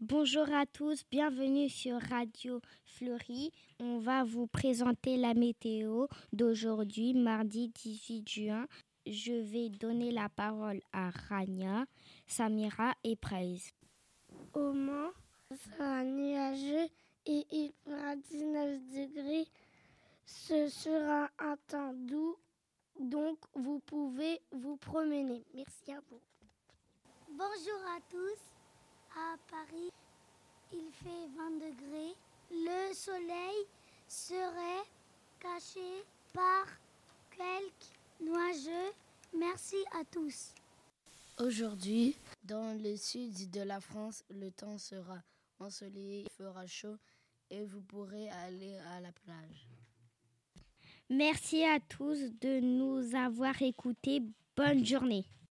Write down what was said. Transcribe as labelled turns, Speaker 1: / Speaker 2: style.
Speaker 1: Bonjour à tous, bienvenue sur Radio Fleury. On va vous présenter la météo d'aujourd'hui, mardi 18 juin je vais donner la parole à Rania, Samira et Praise.
Speaker 2: Au ça nuageux et vous promener. Merci à vous.
Speaker 3: Bonjour à tous. À Paris, il fait 20 degrés. Le soleil serait caché par quelques nuageux. Merci à tous.
Speaker 4: Aujourd'hui, dans le sud de la France, le temps sera ensoleillé, il fera chaud et vous pourrez aller à la plage.
Speaker 1: Merci à tous de nous avoir écoutés. Bonne journée.